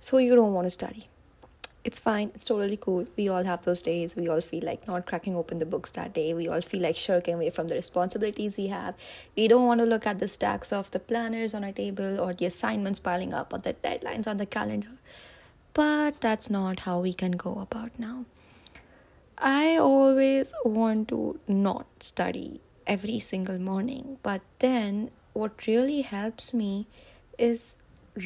so you don't want to study. It's fine it's totally cool. We all have those days we all feel like not cracking open the books that day. We all feel like shirking away from the responsibilities we have. We don't want to look at the stacks of the planners on our table or the assignments piling up or the deadlines on the calendar. But that's not how we can go about now. I always want to not study every single morning but then what really helps me is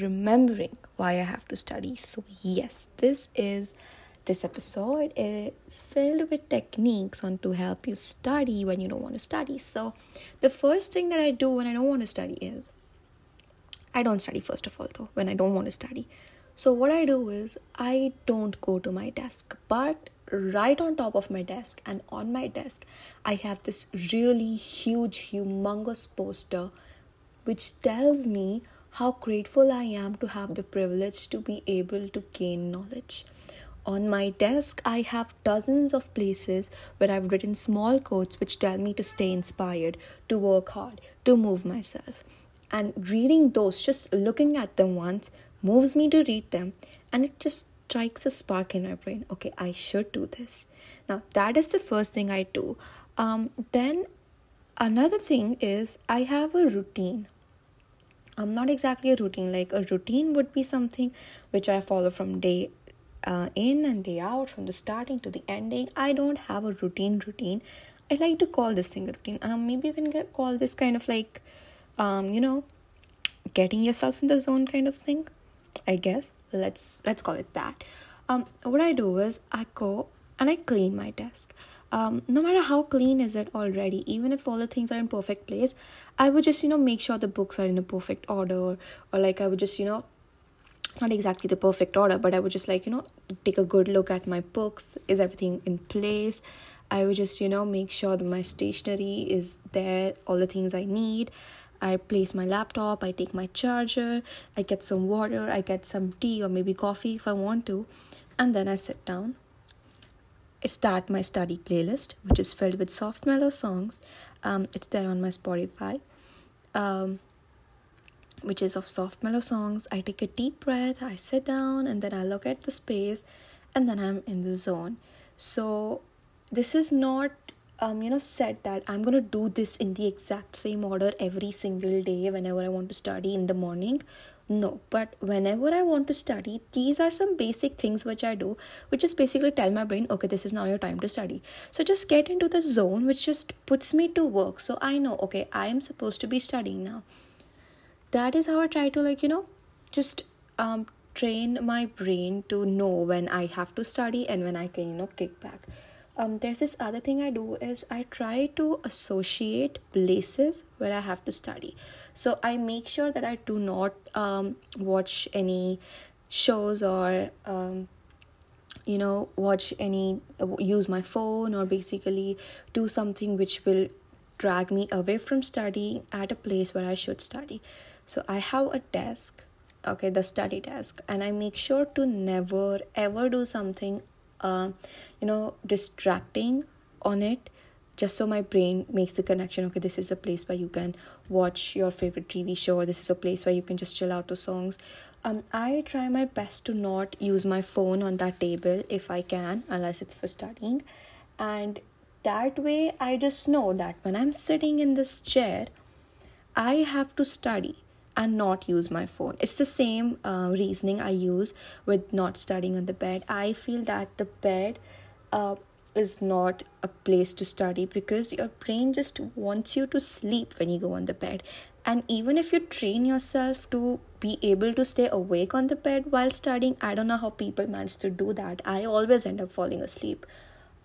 remembering why I have to study. So, yes, this is this episode is filled with techniques on to help you study when you don't want to study. So, the first thing that I do when I don't want to study is I don't study first of all though when I don't want to study. So what I do is I don't go to my desk, but right on top of my desk and on my desk I have this really huge humongous poster which tells me how grateful I am to have the privilege to be able to gain knowledge. On my desk, I have dozens of places where I've written small quotes which tell me to stay inspired, to work hard, to move myself. And reading those, just looking at them once, moves me to read them, and it just strikes a spark in my brain. Okay, I should do this. Now, that is the first thing I do. Um, then, another thing is I have a routine um, not exactly a routine. Like a routine would be something which i follow from day uh, in and day out from the starting to the ending. I don't have a routine routine. I like to call this thing a routine. Um maybe you can get, call this kind of like um you know getting yourself in the zone kind of thing i guess. Let's let's call it that. Um what i do is i go and i clean my desk um, no matter how clean is it already even if all the things are in perfect place i would just you know make sure the books are in a perfect order or, or like i would just you know not exactly the perfect order but i would just like you know take a good look at my books. Is everything in place? I would just you know make sure that my stationery is there all the things i need. I place my laptop, I take my charger, I get some water, I get some tea or maybe coffee if I want to, and then I sit down start my study playlist, which is filled with soft mellow songs. Um, it's there on my Spotify, um, which is of soft mellow songs. I take a deep breath, I sit down, and then I look at the space, and then I'm in the zone. So, this is not um, you know said that i'm going to do this in the exact same order every single day whenever i want to study in the morning no, but whenever I want to study, these are some basic things which I do, which is basically tell my brain, okay, this is now your time to study. So just get into the zone which just puts me to work. So I know, okay, I am supposed to be studying now. That is how I try to, like, you know, just um train my brain to know when I have to study and when I can, you know, kick back um, there's this other thing I do is I try to associate places where I have to study. So I make sure that I do not um, watch any shows or um, you know watch any use my phone or basically do something which will drag me away from studying at a place where I should study. So I have a desk okay the study desk and i make sure to never ever do something uh, you know distracting on it just so my brain makes the connection okay this is the place where you can watch your favorite tv show or this is a place where you can just chill out to songs. Um, i try my best to not use my phone on that table if i can unless it's for studying. And that way i just know that when i'm sitting in this chair i have to study and not use my phone. It's the same uh, reasoning I use with not studying on the bed. I feel that the bed uh, is not a place to study because your brain just wants you to sleep when you go on the bed. And even if you train yourself to be able to stay awake on the bed while studying, I don't know how people manage to do that. I always end up falling asleep.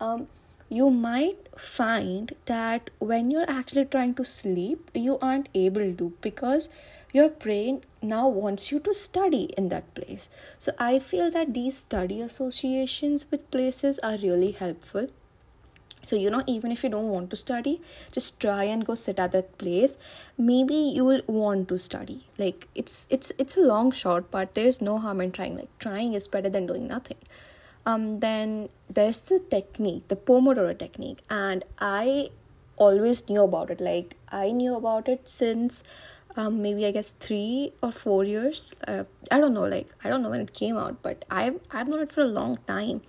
Um, you might find that when you're actually trying to sleep, you aren't able to because your brain now wants you to study in that place. So I feel that these study associations with places are really helpful. So, you know, even if you don't want to study, just try and go sit at that place. Maybe you'll want to study. Like it's it's it's a long shot, but there's no harm in trying. Like trying is better than doing nothing. Um, then there's the technique, the Pomodoro technique, and I always knew about it. Like I knew about it since um, maybe I guess three or four years. Uh, I don't know, like I don't know when it came out, but I've I've known it for a long time,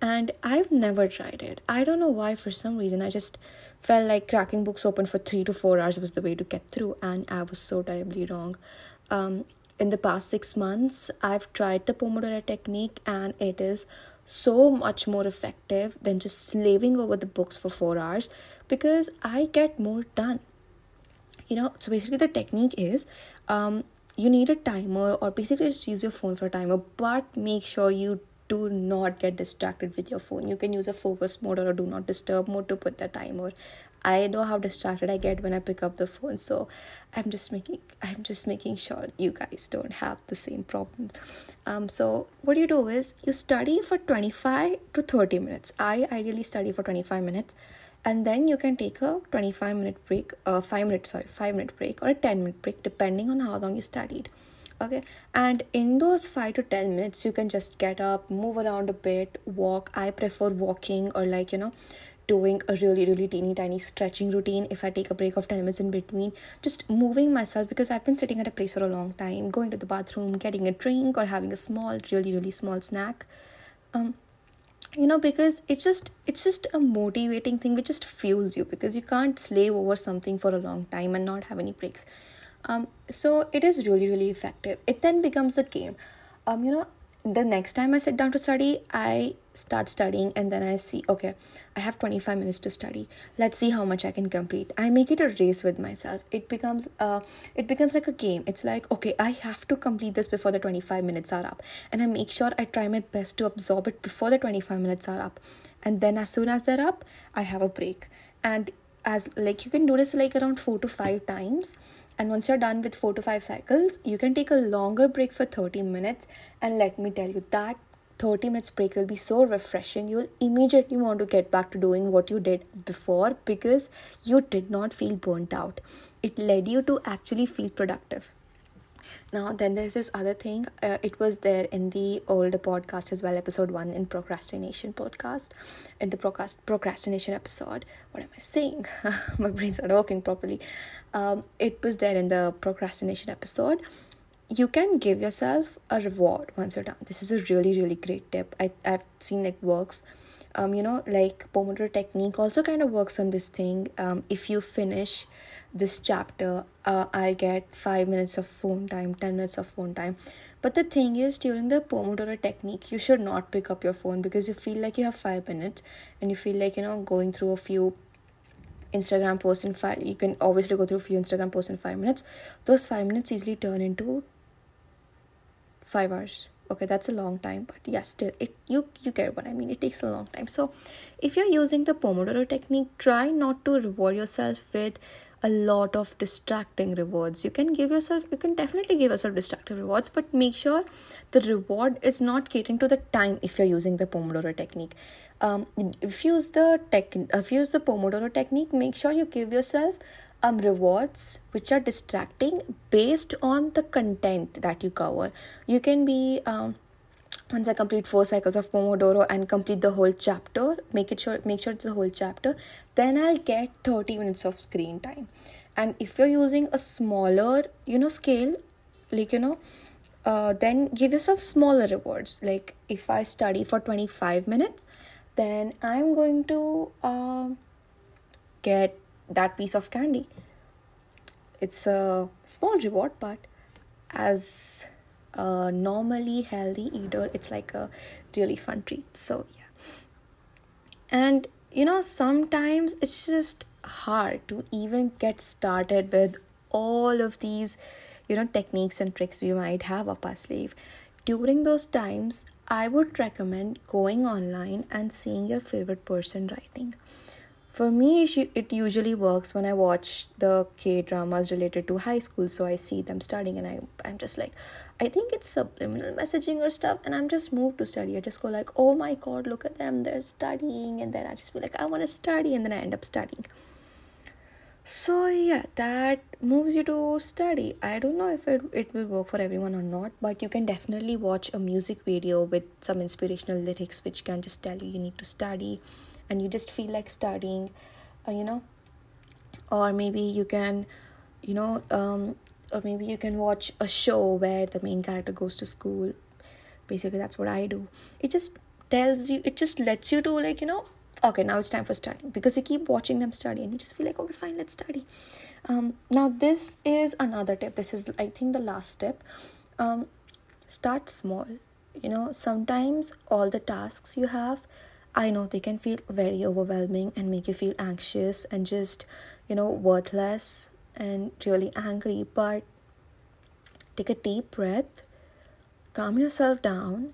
and I've never tried it. I don't know why. For some reason, I just felt like cracking books open for three to four hours was the way to get through, and I was so terribly wrong. Um, in the past six months, I've tried the Pomodoro technique, and it is so much more effective than just slaving over the books for four hours because I get more done. You know, so basically, the technique is um, you need a timer, or basically, just use your phone for a timer, but make sure you do not get distracted with your phone. You can use a focus mode or a do not disturb mode to put the timer. I know how distracted I get when I pick up the phone, so I'm just making I'm just making sure you guys don't have the same problem. Um, so what you do is you study for 25 to 30 minutes. I ideally study for 25 minutes, and then you can take a 25 minute break, uh, five minute sorry, five minute break or a 10 minute break depending on how long you studied okay and in those 5 to 10 minutes you can just get up move around a bit walk i prefer walking or like you know doing a really really teeny tiny stretching routine if i take a break of 10 minutes in between just moving myself because i've been sitting at a place for a long time going to the bathroom getting a drink or having a small really really small snack. Um you know because it's just it's just a motivating thing which just fuels you because you can't slave over something for a long time and not have any breaks. Um, so it is really really effective. It then becomes a game. Um, you know the next time i sit down to study i start studying and then i see okay i have 25 minutes to study. Let's see how much i can complete. I make it a race with myself. It becomes uh it becomes like a game. It's like okay i have to complete this before the 25 minutes are up. And i make sure i try my best to absorb it before the 25 minutes are up. And then as soon as they're up i have a break. And as like you can this like around 4 to 5 times and once you're done with four to five cycles, you can take a longer break for 30 minutes. And let me tell you, that 30 minutes break will be so refreshing. You'll immediately want to get back to doing what you did before because you did not feel burnt out. It led you to actually feel productive now then there's this other thing. Uh, it was there in the older podcast as well episode 1 in procrastination podcast. In the procrast- procrastination episode. What am i saying? My brain's not working properly. Um, it was there in the procrastination episode. You can give yourself a reward once you're done. This is a really really great tip. I, i've seen it works um, you know like pomodoro technique also kind of works on this thing. Um, if you finish this chapter uh, i get 5 minutes of phone time 10 minutes of phone time. But the thing is during the pomodoro technique you should not pick up your phone because you feel like you have 5 minutes and you feel like you know going through a few instagram posts in five you can obviously go through a few instagram posts in 5 minutes. Those 5 minutes easily turn into 5 hours okay that's a long time but yeah still it you you get what i mean. It takes a long time. So if you're using the pomodoro technique try not to reward yourself with a lot of distracting rewards. You can give yourself you can definitely give yourself distracting rewards but make sure the reward is not catering to the time if you're using the pomodoro technique. Um, if you use the tech if you use the pomodoro technique make sure you give yourself um rewards which are distracting based on the content that you cover you can be um once I complete four cycles of Pomodoro and complete the whole chapter, make it sure make sure it's the whole chapter, then I'll get 30 minutes of screen time. And if you're using a smaller, you know, scale, like you know, uh, then give yourself smaller rewards. Like if I study for 25 minutes, then I'm going to uh, get that piece of candy. It's a small reward, but as a normally healthy eater it's like a really fun treat. So yeah. And you know sometimes it's just hard to even get started with all of these you know techniques and tricks we might have up our sleeve. During those times i would recommend going online and seeing your favorite person writing for me, it usually works when I watch the K dramas related to high school. So I see them studying, and I, I'm just like, I think it's subliminal messaging or stuff. And I'm just moved to study. I just go like, oh my god, look at them, they're studying. And then I just be like, I want to study. And then I end up studying. So yeah, that moves you to study. I don't know if it, it will work for everyone or not, but you can definitely watch a music video with some inspirational lyrics which can just tell you you need to study and you just feel like studying uh, you know? Or maybe you can you know um, or maybe you can watch a show where the main character goes to school. Basically that's what i do. It just tells you it just lets you to like you know okay now it's time for studying. Because you keep watching them study and you just feel like okay fine let's study. Um, now this is another tip. This is i think the last tip. Um, start small. You know sometimes all the tasks you have i know they can feel very overwhelming and make you feel anxious and just you know worthless and really angry. But take a deep breath calm yourself down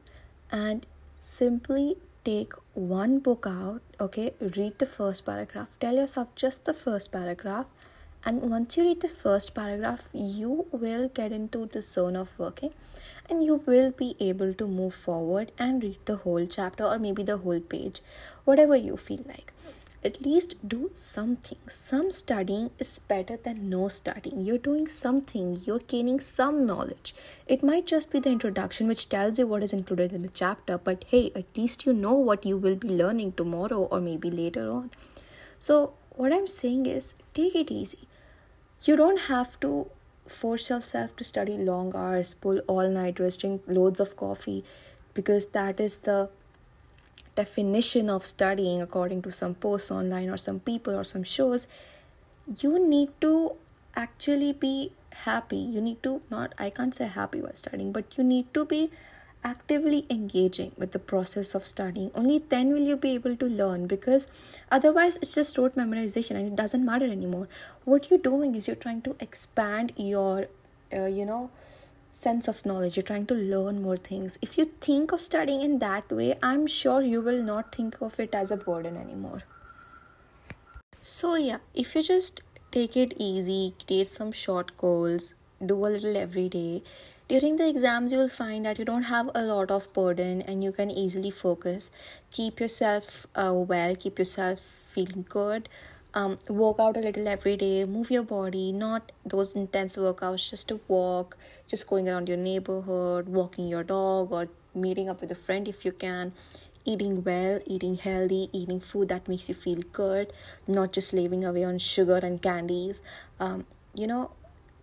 and simply take one book out okay? Read the first paragraph. Tell yourself just the first paragraph and once you read the first paragraph you will get into the zone of working and you will be able to move forward and read the whole chapter or maybe the whole page whatever you feel like. At least do something. Some studying is better than no studying. You're doing something. You're gaining some knowledge. It might just be the introduction which tells you what is included in the chapter but hey at least you know what you will be learning tomorrow or maybe later on. So what i'm saying is take it easy. You don't have to force yourself to study long hours, pull all nighters, drink loads of coffee, because that is the definition of studying according to some posts online or some people or some shows. You need to actually be happy. You need to not, I can't say happy while studying, but you need to be actively engaging with the process of studying. Only then will you be able to learn because otherwise it's just rote memorization and it doesn't matter anymore. What you're doing is you're trying to expand your uh, you know sense of knowledge. You're trying to learn more things. If you think of studying in that way i'm sure you will not think of it as a burden anymore. So yeah if you just take it easy create some short goals do a little every day during the exams, you will find that you don't have a lot of burden and you can easily focus. Keep yourself uh, well, keep yourself feeling good. Um, work out a little every day, move your body, not those intense workouts, just a walk, just going around your neighborhood, walking your dog, or meeting up with a friend if you can. Eating well, eating healthy, eating food that makes you feel good, not just slaving away on sugar and candies. Um, you know,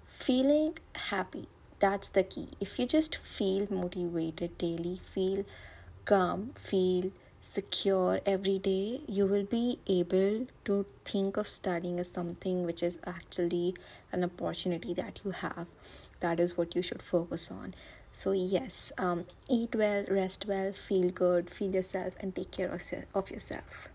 feeling happy that's the key. If you just feel motivated daily feel calm feel secure every day you will be able to think of studying as something which is actually an opportunity that you have. That is what you should focus on. So yes um, eat well rest well feel good feel yourself and take care of, of yourself